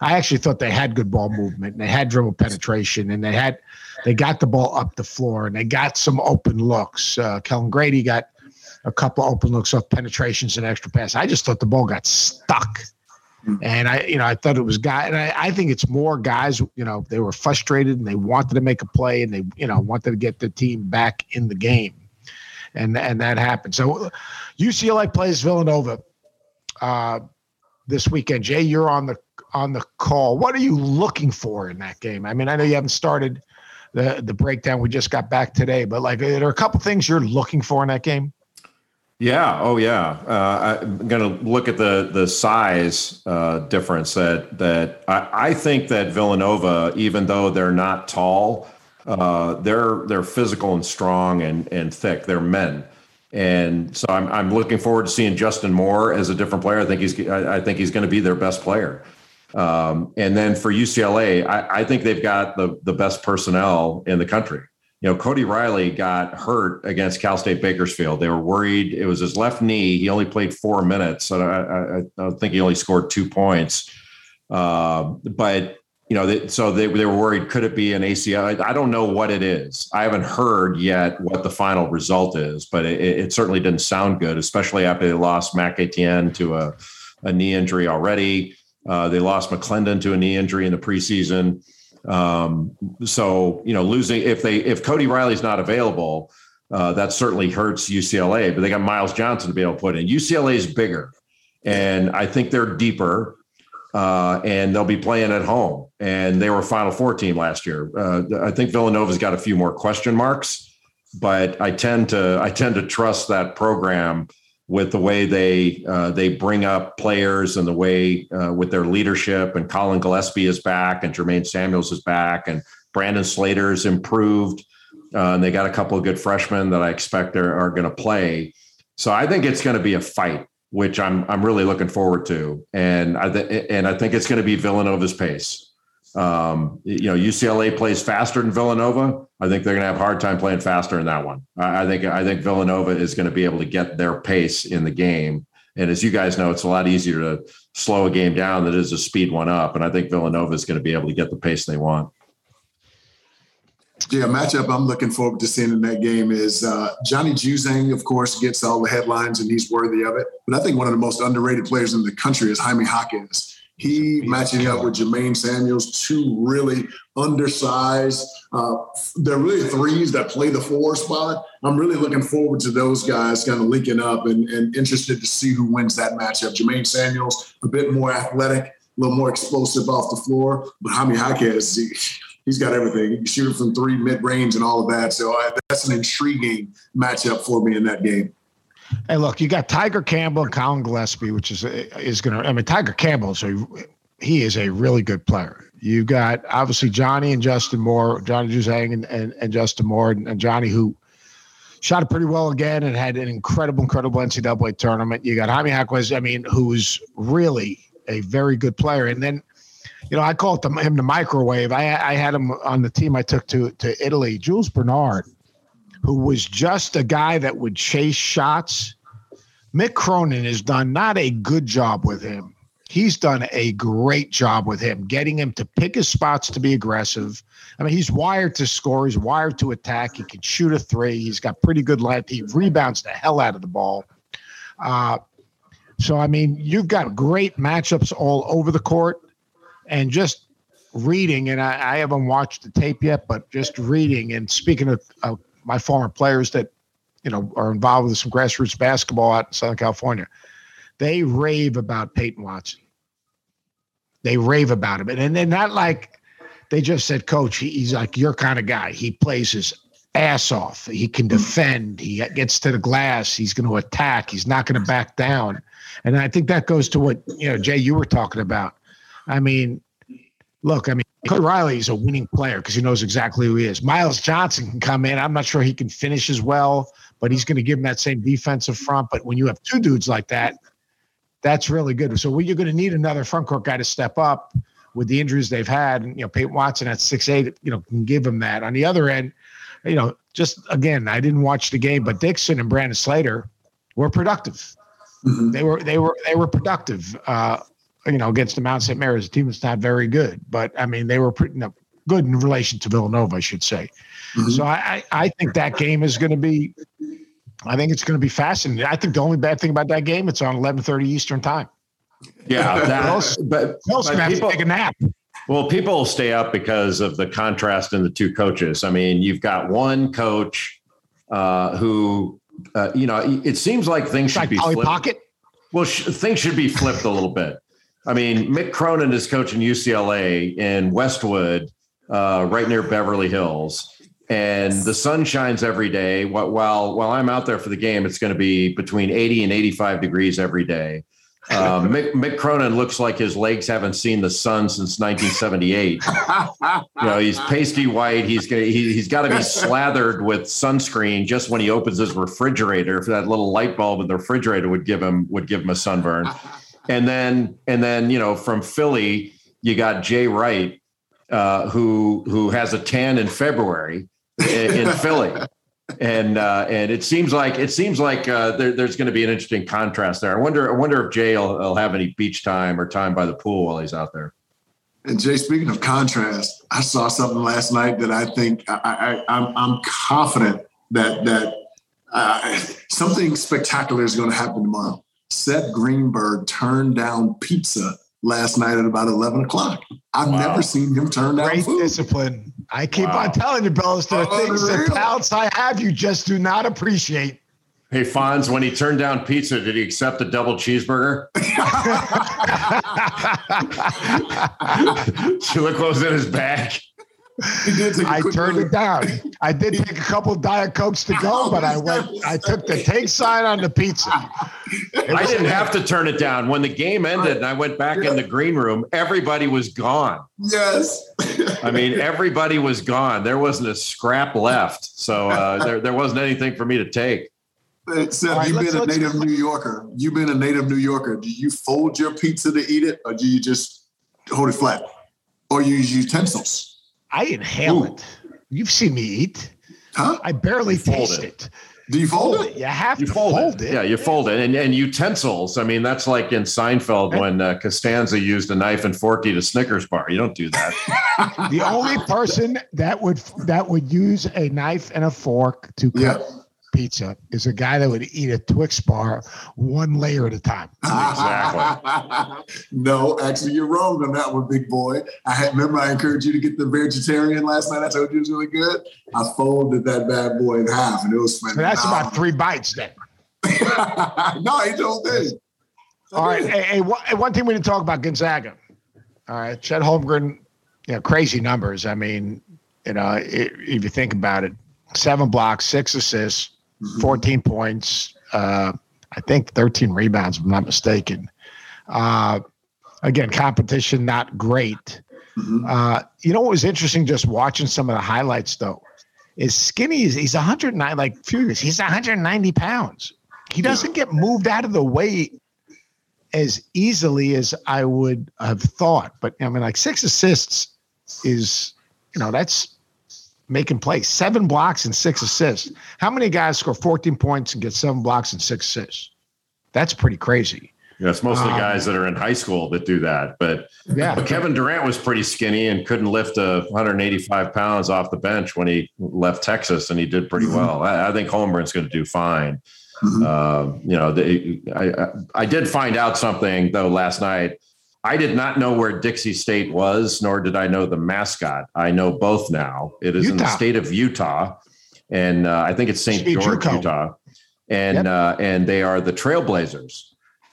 I actually thought they had good ball movement and they had dribble penetration and they had they got the ball up the floor and they got some open looks. Uh, Kellan Grady got a couple open looks off penetrations and extra pass. I just thought the ball got stuck. And I, you know, I thought it was guy, and I, I think it's more guys. You know, they were frustrated and they wanted to make a play and they, you know, wanted to get the team back in the game, and and that happened. So, UCLA plays Villanova uh, this weekend. Jay, you're on the on the call. What are you looking for in that game? I mean, I know you haven't started the the breakdown. We just got back today, but like, there are there a couple things you're looking for in that game? Yeah. Oh, yeah. Uh, I'm going to look at the the size uh, difference that that I, I think that Villanova, even though they're not tall, uh, they're they're physical and strong and and thick. They're men, and so I'm I'm looking forward to seeing Justin Moore as a different player. I think he's I, I think he's going to be their best player. Um, and then for UCLA, I, I think they've got the the best personnel in the country you know, Cody Riley got hurt against Cal State Bakersfield. They were worried it was his left knee. He only played four minutes, so I, I, I think he only scored two points. Uh, but you know, they, so they, they were worried could it be an ACL? I, I don't know what it is. I haven't heard yet what the final result is, but it, it certainly didn't sound good, especially after they lost Mac Etienne to a, a knee injury already. Uh, they lost McClendon to a knee injury in the preseason. Um, so you know, losing if they if Cody Riley's not available, uh, that certainly hurts UCLA. But they got Myles Johnson to be able to put in. UCLA is bigger, and I think they're deeper, uh, and they'll be playing at home. And they were a Final Four team last year. Uh, I think Villanova's got a few more question marks, but I tend to I tend to trust that program with the way they uh, they bring up players and the way uh, with their leadership. And Collin Gillespie is back, and Jermaine Samuels is back, and Brandon Slater's improved. Uh, and they got a couple of good freshmen that I expect are, are going to play. So I think it's going to be a fight, which I'm I'm really looking forward to. And I th- and I think it's going to be Villanova's pace. Um, you know, UCLA plays faster than Villanova. I think they're going to have a hard time playing faster in that one. I, think I think Villanova is going to be able to get their pace in the game. And as you guys know, it's a lot easier to slow a game down than it is to speed one up. And I think Villanova is going to be able to get the pace they want. Yeah, matchup I'm looking forward to seeing in that game is uh, Johnny Juzang, of course, gets all the headlines and he's worthy of it. But I think one of the most underrated players in the country is Jaime Hawkins. He matching up with Jermaine Samuels, two really undersized. Uh, they're really threes that play the four spot. I'm really looking forward to those guys kind of linking up and, and interested to see who wins that matchup. Jermaine Samuels, a bit more athletic, a little more explosive off the floor, but Jaime Hawkins, he, he's got everything. He can shoot from three, mid range, and all of that. So uh, that's an intriguing matchup for me in that game. Hey, look, you got Tiger Campbell and Collin Gillespie, which is is going to. I mean, Tiger Campbell so he is a really good player. You got obviously Johnny and Justin Moore, Johnny Juzang and, and, and Justin Moore, and, and Johnny who shot it pretty well again and had an incredible, incredible NCAA tournament. You got Jaime Jaquez, I mean, who's really a very good player. And then, you know, I call it the, him the microwave. I, I had him on the team I took to to Italy. Jules Bernard, who was just a guy that would chase shots. Mick Cronin has done not a good job with him. He's done a great job with him, getting him to pick his spots to be aggressive. I mean, he's wired to score. He's wired to attack. He can shoot a three. He's got pretty good length. He rebounds the hell out of the ball. Uh, so, I mean, you've got great matchups all over the court. And just reading, and I, I haven't watched the tape yet, but just reading and speaking of, of my former players that, you know, are involved with some grassroots basketball out in Southern California, they rave about Peyton Watson. They rave about him. And, they're not like they just said, Coach, he, he's like your kind of guy. He plays his ass off. He can defend. He gets to the glass. He's going to attack. He's not going to back down. And I think that goes to what, you know, Jay, you were talking about. I mean, look, I mean, Cody Riley is a winning player because he knows exactly who he is. Myles Johnson can come in. I'm not sure he can finish as well, but he's going to give him that same defensive front. But when you have two dudes like that, that's really good. So you're going to need another front court guy to step up with the injuries they've had. And, you know, Peyton Watson at six eight, you know, can give him that. On the other end, you know, just again, I didn't watch the game, but Dixon and Brandon Slater were productive. Mm-hmm. They were they were they were productive. Uh, you know, against the Mount St. Mary's, team was not very good, but I mean, they were pretty you know, good in relation to Villanova, I should say. Mm-hmm. So I, I think that game is going to be I think it's going to be fascinating. I think the only bad thing about that game, it's on 11:30 Eastern time. Yeah, that, but, but have to take a nap. Well, people stay up because of the contrast in the two coaches. I mean, you've got one coach uh, who, uh, you know, it seems like things should like be Polly flipped. Pocket. Well, sh- things should be flipped a little bit. I mean, Mick Cronin is coaching UCLA in Westwood, uh, right near Beverly Hills and the sun shines every day. While while I'm out there for the game, it's going to be between 80 and 85 degrees every day. Um, Mick, Mick, Cronin looks like his legs haven't seen the sun since 1978. you know, he's pasty white. He's gonna, he, has got to be slathered with sunscreen just when he opens his refrigerator. If that little light bulb in the refrigerator would give him would give him a sunburn. And then and then you know from Philly, you got Jay Wright, uh, who who has a tan in February in, in Philly. And uh, and it seems like it seems like uh, there, there's going to be an interesting contrast there. I wonder I wonder if Jay will, will have any beach time or time by the pool while he's out there. And Jay, speaking of contrast, I saw something last night that I think I, I, I'm, I'm confident that that uh, something spectacular is going to happen tomorrow. Seth Greenberg turned down pizza last night at about 11 o'clock. I've wow. never seen him turn down Great food. discipline. I keep wow. on telling you, Bilas, there are things that talents I have you just do not appreciate. Hey, Fonz, when he turned down pizza, did he accept a double cheeseburger? she looked what was in his bag. I turned look. it down. I did take a couple Diet Cokes to go, but I went. I took the take sign on the pizza. I didn't have to turn it down. When the game ended and I went back yeah. in the green room, everybody was gone. Yes. I mean, everybody was gone. There wasn't a scrap left. So uh, there, there wasn't anything for me to take. Seth, right, you've been a native New Yorker. You've been a native New Yorker. Do you fold your pizza to eat it, or do you just hold it flat, or you use utensils? I inhale Ooh. it. You've seen me eat. Huh? I barely taste it. it. Do you fold it? You have you to fold, fold it. it. Yeah, you fold it. And, and utensils. I mean, that's like in Seinfeld when uh, Costanza used a knife and fork to eat a Snickers bar. You don't do that. the only person that would that would use a knife and a fork to cut yeah pizza is a guy that would eat a Twix bar one layer at a time. Exactly. no, actually, you're wrong on that one, big boy. I had, remember I encouraged you to get the vegetarian last night. I told you it was really good. I folded that bad boy in half, and it was phenomenal. So that's about three bites then. no, he told me. All right. Hey, hey, one thing we didn't talk about Gonzaga. All right, Chet Holmgren, you know, crazy numbers. I mean, you know, if you think about it, seven blocks, six assists, mm-hmm. 14 points, uh, I think 13 rebounds, if I'm not mistaken. Uh, again, competition not great. Mm-hmm. Uh, you know what was interesting just watching some of the highlights though? is skinny. He's 109, like furious. He's 190 pounds. He doesn't yeah. get moved out of the way as easily as I would have thought. But I mean, like six assists is, you know, that's making plays. Seven blocks and six assists. How many guys score 14 points and get seven blocks and six assists? That's pretty crazy. Yeah, it's mostly um, guys that are in high school that do that. But yeah, but Kevin Durant was pretty skinny and couldn't lift a 185 pounds off the bench when he left Texas, and he did pretty mm-hmm. well. I, I think Holmgren's going to do fine. Mm-hmm. Uh, you know, they, I, I did find out something though last night. I did not know where Dixie State was, nor did I know the mascot. I know both now. It is Utah. in the state of Utah, and uh, I think it's St. George, Utah, and yep. uh, and they are the Trailblazers.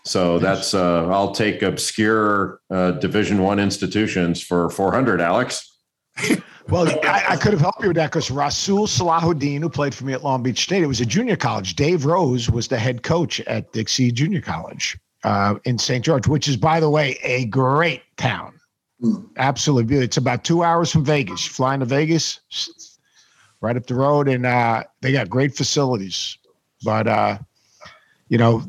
So yes. that's uh, I'll take obscure uh, Division One institutions for 400, Alex. Well, I, I, could have helped you with that because Rasul Salahuddin, who played for me at Long Beach State, it was a junior college. Dave Rose was the head coach at Dixie Junior College uh, in St. George, which is, by the way, a great town. Mm. Absolutely beautiful. It's about two hours from Vegas. You fly into Vegas, right up the road, and uh, they got great facilities. But uh, you know,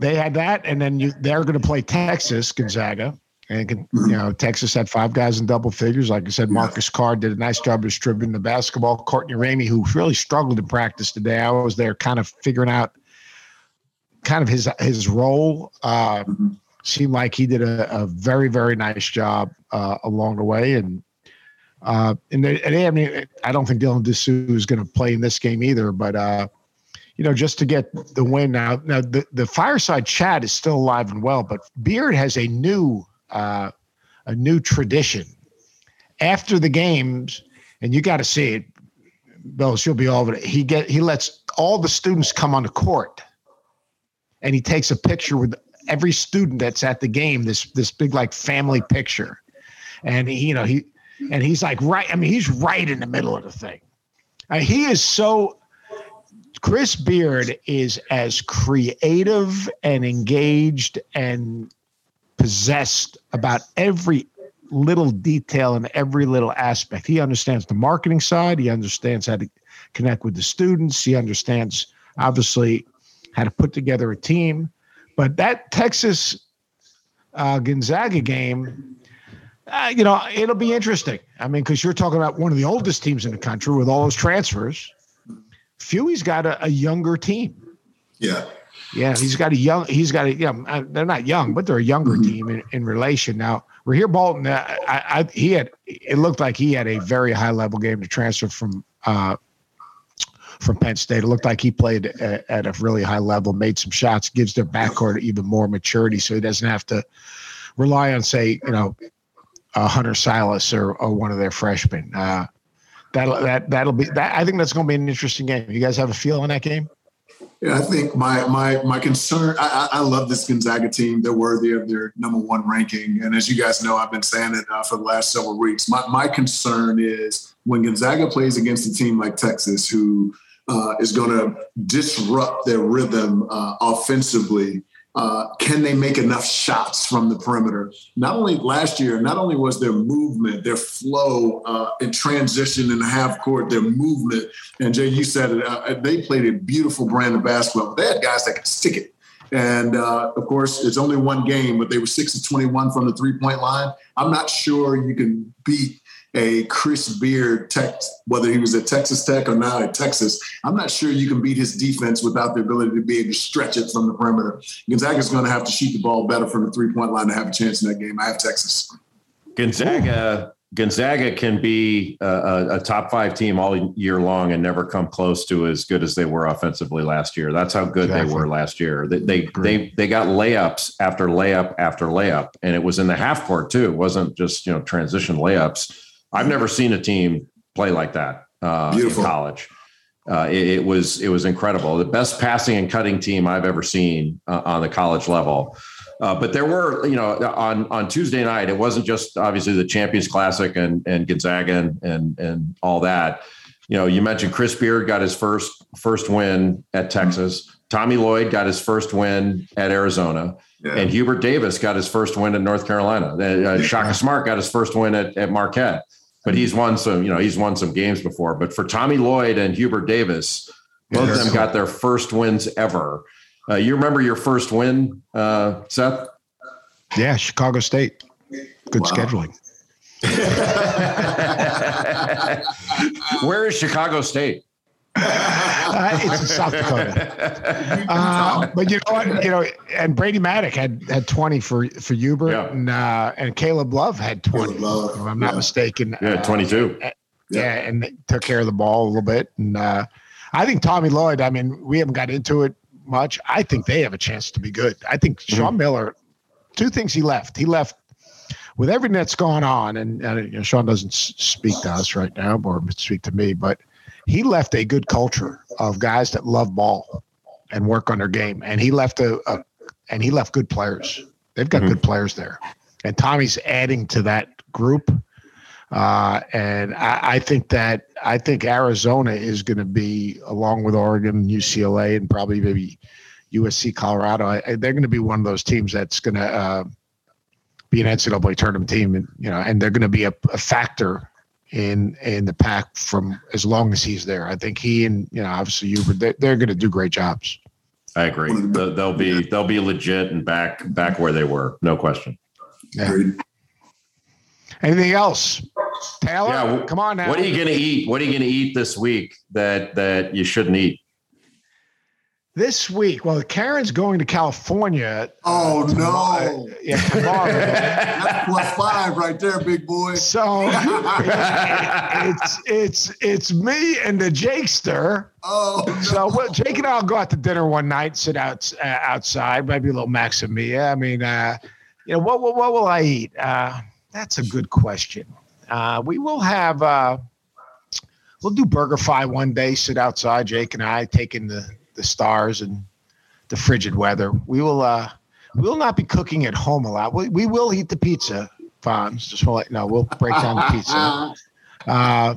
they had that, and then you, they're going to play Texas Gonzaga and you know, Texas had five guys in double figures. Like I said, Marcus Carr did a nice job distributing the basketball. Courtney Ramey, who really struggled in practice today, I was there kind of figuring out kind of his his role. Uh, seemed like he did a, a very very nice job uh, along the way, and uh, and they, and I mean, I don't think Dylan Disu is going to play in this game either, but. Uh, you know, just to get the win now. Now the, the fireside chat is still alive and well, but Beard has a new uh, a new tradition. After the games, and you got to see it, Bill, she'll be all over it. He get he lets all the students come on the court, and he takes a picture with every student that's at the game. This this big like family picture, and he, you know he and he's like right. I mean, he's right in the middle of the thing. I mean, he is so. Chris Beard is as creative and engaged and possessed about every little detail and every little aspect. He understands the marketing side. He understands how to connect with the students. He understands, obviously, how to put together a team. But that Texas uh, Gonzaga game, uh, you know, it'll be interesting. I mean, because you're talking about one of the oldest teams in the country with all those transfers. Fewey's got a, a younger team. Yeah. Yeah, he's got a young. He's got a. Yeah, uh, they're not young, but they're a younger mm-hmm. team in, in relation. Now Rasir Bolton. Uh, I, I, he had. It looked like he had a very high level game to transfer from uh, from Penn State. It looked like he played at, at, a really high level, made some shots, gives their backcourt even more maturity, so he doesn't have to rely on, say, you know, uh, Hunter Sallis or, or one of their freshmen. Uh, that'll that that'll be that. I think that's going to be an interesting game. You guys have a feel on that game? Yeah, I think my my my concern. I, I love this Gonzaga team. They're worthy of their number one ranking, and as you guys know, I've been saying it uh, for the last several weeks. My my concern is when Gonzaga plays against a team like Texas, who uh, is going to disrupt their rhythm uh, offensively uh, can they make enough shots from the perimeter? Not only last year, not only was their movement, their flow uh, in transition in the half court, their movement, and Jay, you said it, uh, they played a beautiful brand of basketball. They had guys that could stick it. And uh, of course, it's only one game, but they were six of 21 from the three point line. I'm not sure you can beat a Chris Beard, tech, whether he was at Texas Tech or now at Texas, I'm not sure you can beat his defense without the ability to be able to stretch it from the perimeter. Gonzaga's going to have to shoot the ball better from the three point line to have a chance in that game. I have Texas. Gonzaga. Gonzaga can be a, a, top five team all year long and never come close to as good as they were offensively last year. That's how good exactly. they were last year. They they, they they got layups after layup after layup, and it was in the half court too. It wasn't just you know transition layups I've never seen a team play like that uh, in college. Uh, it, it, was it was incredible. The best passing and cutting team I've ever seen uh, on the college level. Uh, but there were, you know, on on Tuesday night, it wasn't just obviously the Champions Classic and and Gonzaga and and, and all that. You know, you mentioned Chris Beard got his first first win at Texas. Tommy Lloyd got his first win at Arizona. Yeah. And Hubert Davis got his first win in North Carolina. Uh, Shaka Smart got his first win at, at Marquette. But he's won some, you know, he's won some games before. But for Tommy Lloyd and Hubert Davis, both of them got their first wins ever. Uh, you remember your first win, uh, Seth? Yeah, Chicago State. Good wow. scheduling. Where is Chicago State? uh, it's in South Dakota. Uh, but you know what? You know, and Brady Manek had had 20 for for Hubert, yeah. and uh, and Caleb Love had 20. Love, if I'm not yeah. mistaken. Yeah, 22. Uh, yeah, and took care of the ball a little bit. And uh, I think Tommy Lloyd. I mean, we haven't got into it much. I think they have a chance to be good. I think mm-hmm. Sean Miller. Two things he left. He left with everything that's gone on, and, and you know, Sean doesn't speak to us right now or speak to me, but he left a good culture of guys that love ball and work on their game, and he left a, a and he left good players. They've got mm-hmm. good players there, and Tommy's adding to that group. Uh, and I, I, think that I think Arizona is going to be, along with Oregon, UCLA, and probably maybe USC, Colorado. I, they're going to be one of those teams that's going to uh, be an NCAA tournament team, and you know, and they're going to be a, a factor in in the pack from as long as he's there. I think he and you know obviously you, but they're, they're going to do great jobs. I agree. They'll be they'll be legit and back back where they were, no question. Yeah. Anything else, Taylor? Yeah, come on now. What are you going to eat? What are you going to eat this week that that you shouldn't eat? This week, well, Karen's going to California. Oh tomorrow, no! Yeah, tomorrow. That's plus five right there, big boy. So it's it's it's me and the Jakester. Oh, no. so well, Jake and I'll go out to dinner one night, sit out uh, outside, maybe a little Maximia. I mean, uh, you know, what, what what will I eat? Uh, that's a good question. Uh, we will have. Uh, we'll do BurgerFi one day. Sit outside, Jake and I, taking the the stars and the frigid weather. We will uh, we will not be cooking at home a lot. We, we will eat the pizza, Fonz. Just want to let you know, we'll break down the pizza. Uh,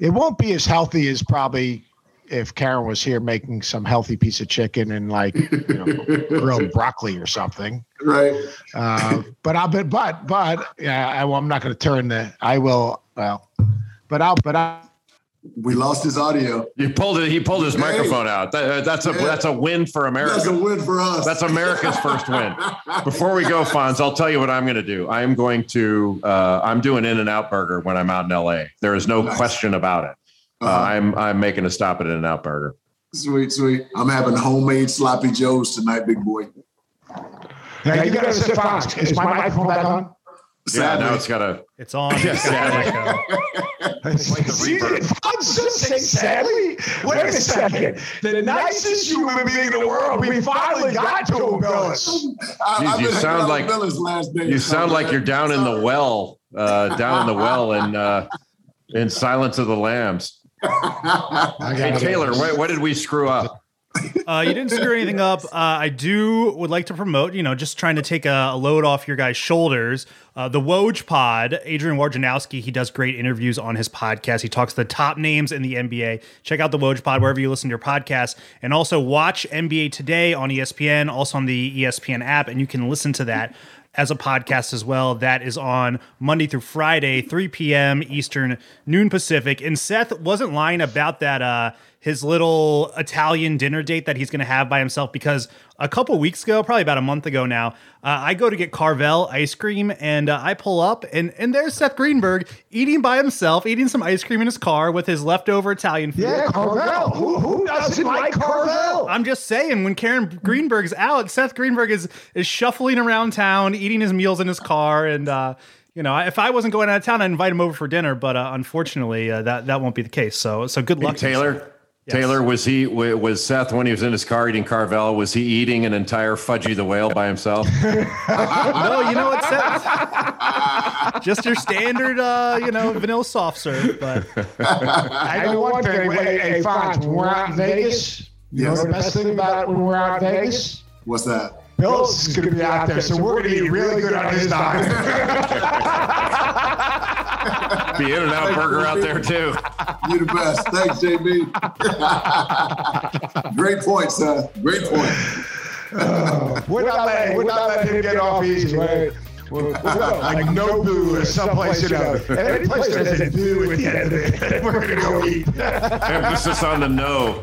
it won't be as healthy as probably if Karen was here making some healthy piece of chicken and like you know grilled broccoli or something. Right. Uh, but I'll bet, but but yeah, I, am not going to turn the. I will. Well, but I'll but I we lost his audio. You pulled it. He pulled his hey. microphone out. That, that's a yeah. that's a win for America. That's a win for us. That's America's first win. Before we go, Fonz, I'll tell you what I'm going to do. I am going to. Uh, I'm doing In and Out Burger when I'm out in LA. There is no nice. question about it. Uh, uh-huh. I'm I'm making a stop at In and Out Burger. Sweet, sweet. I'm having homemade sloppy joes tonight, big boy. Now, you, you got to sit Fonz. Is my microphone back on? Yeah, now it's got a. It's on. It's got like the reverb. I'm just saying, sadly. Wait a second. The nicest human being in the world. We finally got to him, Bilas. Jeez, you sound like you sound like you're down in the well, uh, down in the well, in uh, in Silence of the Lambs. hey Taylor, what, what did we screw up? Uh, you didn't screw anything up. Uh, I do would like to promote, you know, just trying to take a, a load off your guys' shoulders. Uh, the Woj Pod, Adrian Wojnarowski, he does great interviews on his podcast. He talks the top names in the NBA. Check out the Woj Pod wherever you listen to your podcast, and also watch NBA Today on ESPN, also on the ESPN app, and you can listen to that as a podcast as well. That is on Monday through Friday, 3 p.m. Eastern, noon Pacific. And Seth wasn't lying about that. Uh, his little Italian dinner date that he's going to have by himself because a couple weeks ago, probably about a month ago now, uh, I go to get Carvel ice cream and uh, I pull up and and there's Seth Greenberg eating by himself, eating some ice cream in his car with his leftover Italian food. Yeah, Carvel. Who, who doesn't like Carvel? I'm just saying, when Karen Greenberg's out, Seth Greenberg is is shuffling around town, eating his meals in his car, and uh, you know, if I wasn't going out of town, I'd invite him over for dinner. But uh, unfortunately, uh, that that won't be the case. So so good luck, hey, Taylor. Yes. Taylor, was he was Seth when he was in his car eating Carvel? Was he eating an entire Fudgy the Whale by himself? no, you know what, Seth? Just your standard, uh, you know, vanilla soft serve. But I don't want Hey, hey Fonz, when we're out in Vegas, you yes. know the best thing about when we're out in Vegas? What's that? Bilas is going to be out there, so we're going to be really good on his dime. Be in and out burger out there too. You're the best. Thanks, JB. Great point, Seth. Great point. Uh, we're not letting we're not letting him get off easy. Right? We'll, we'll go. Like Nobu or someplace, you know. Any place that has a do at the end of it, we're going to go eat. Emphasis on the no.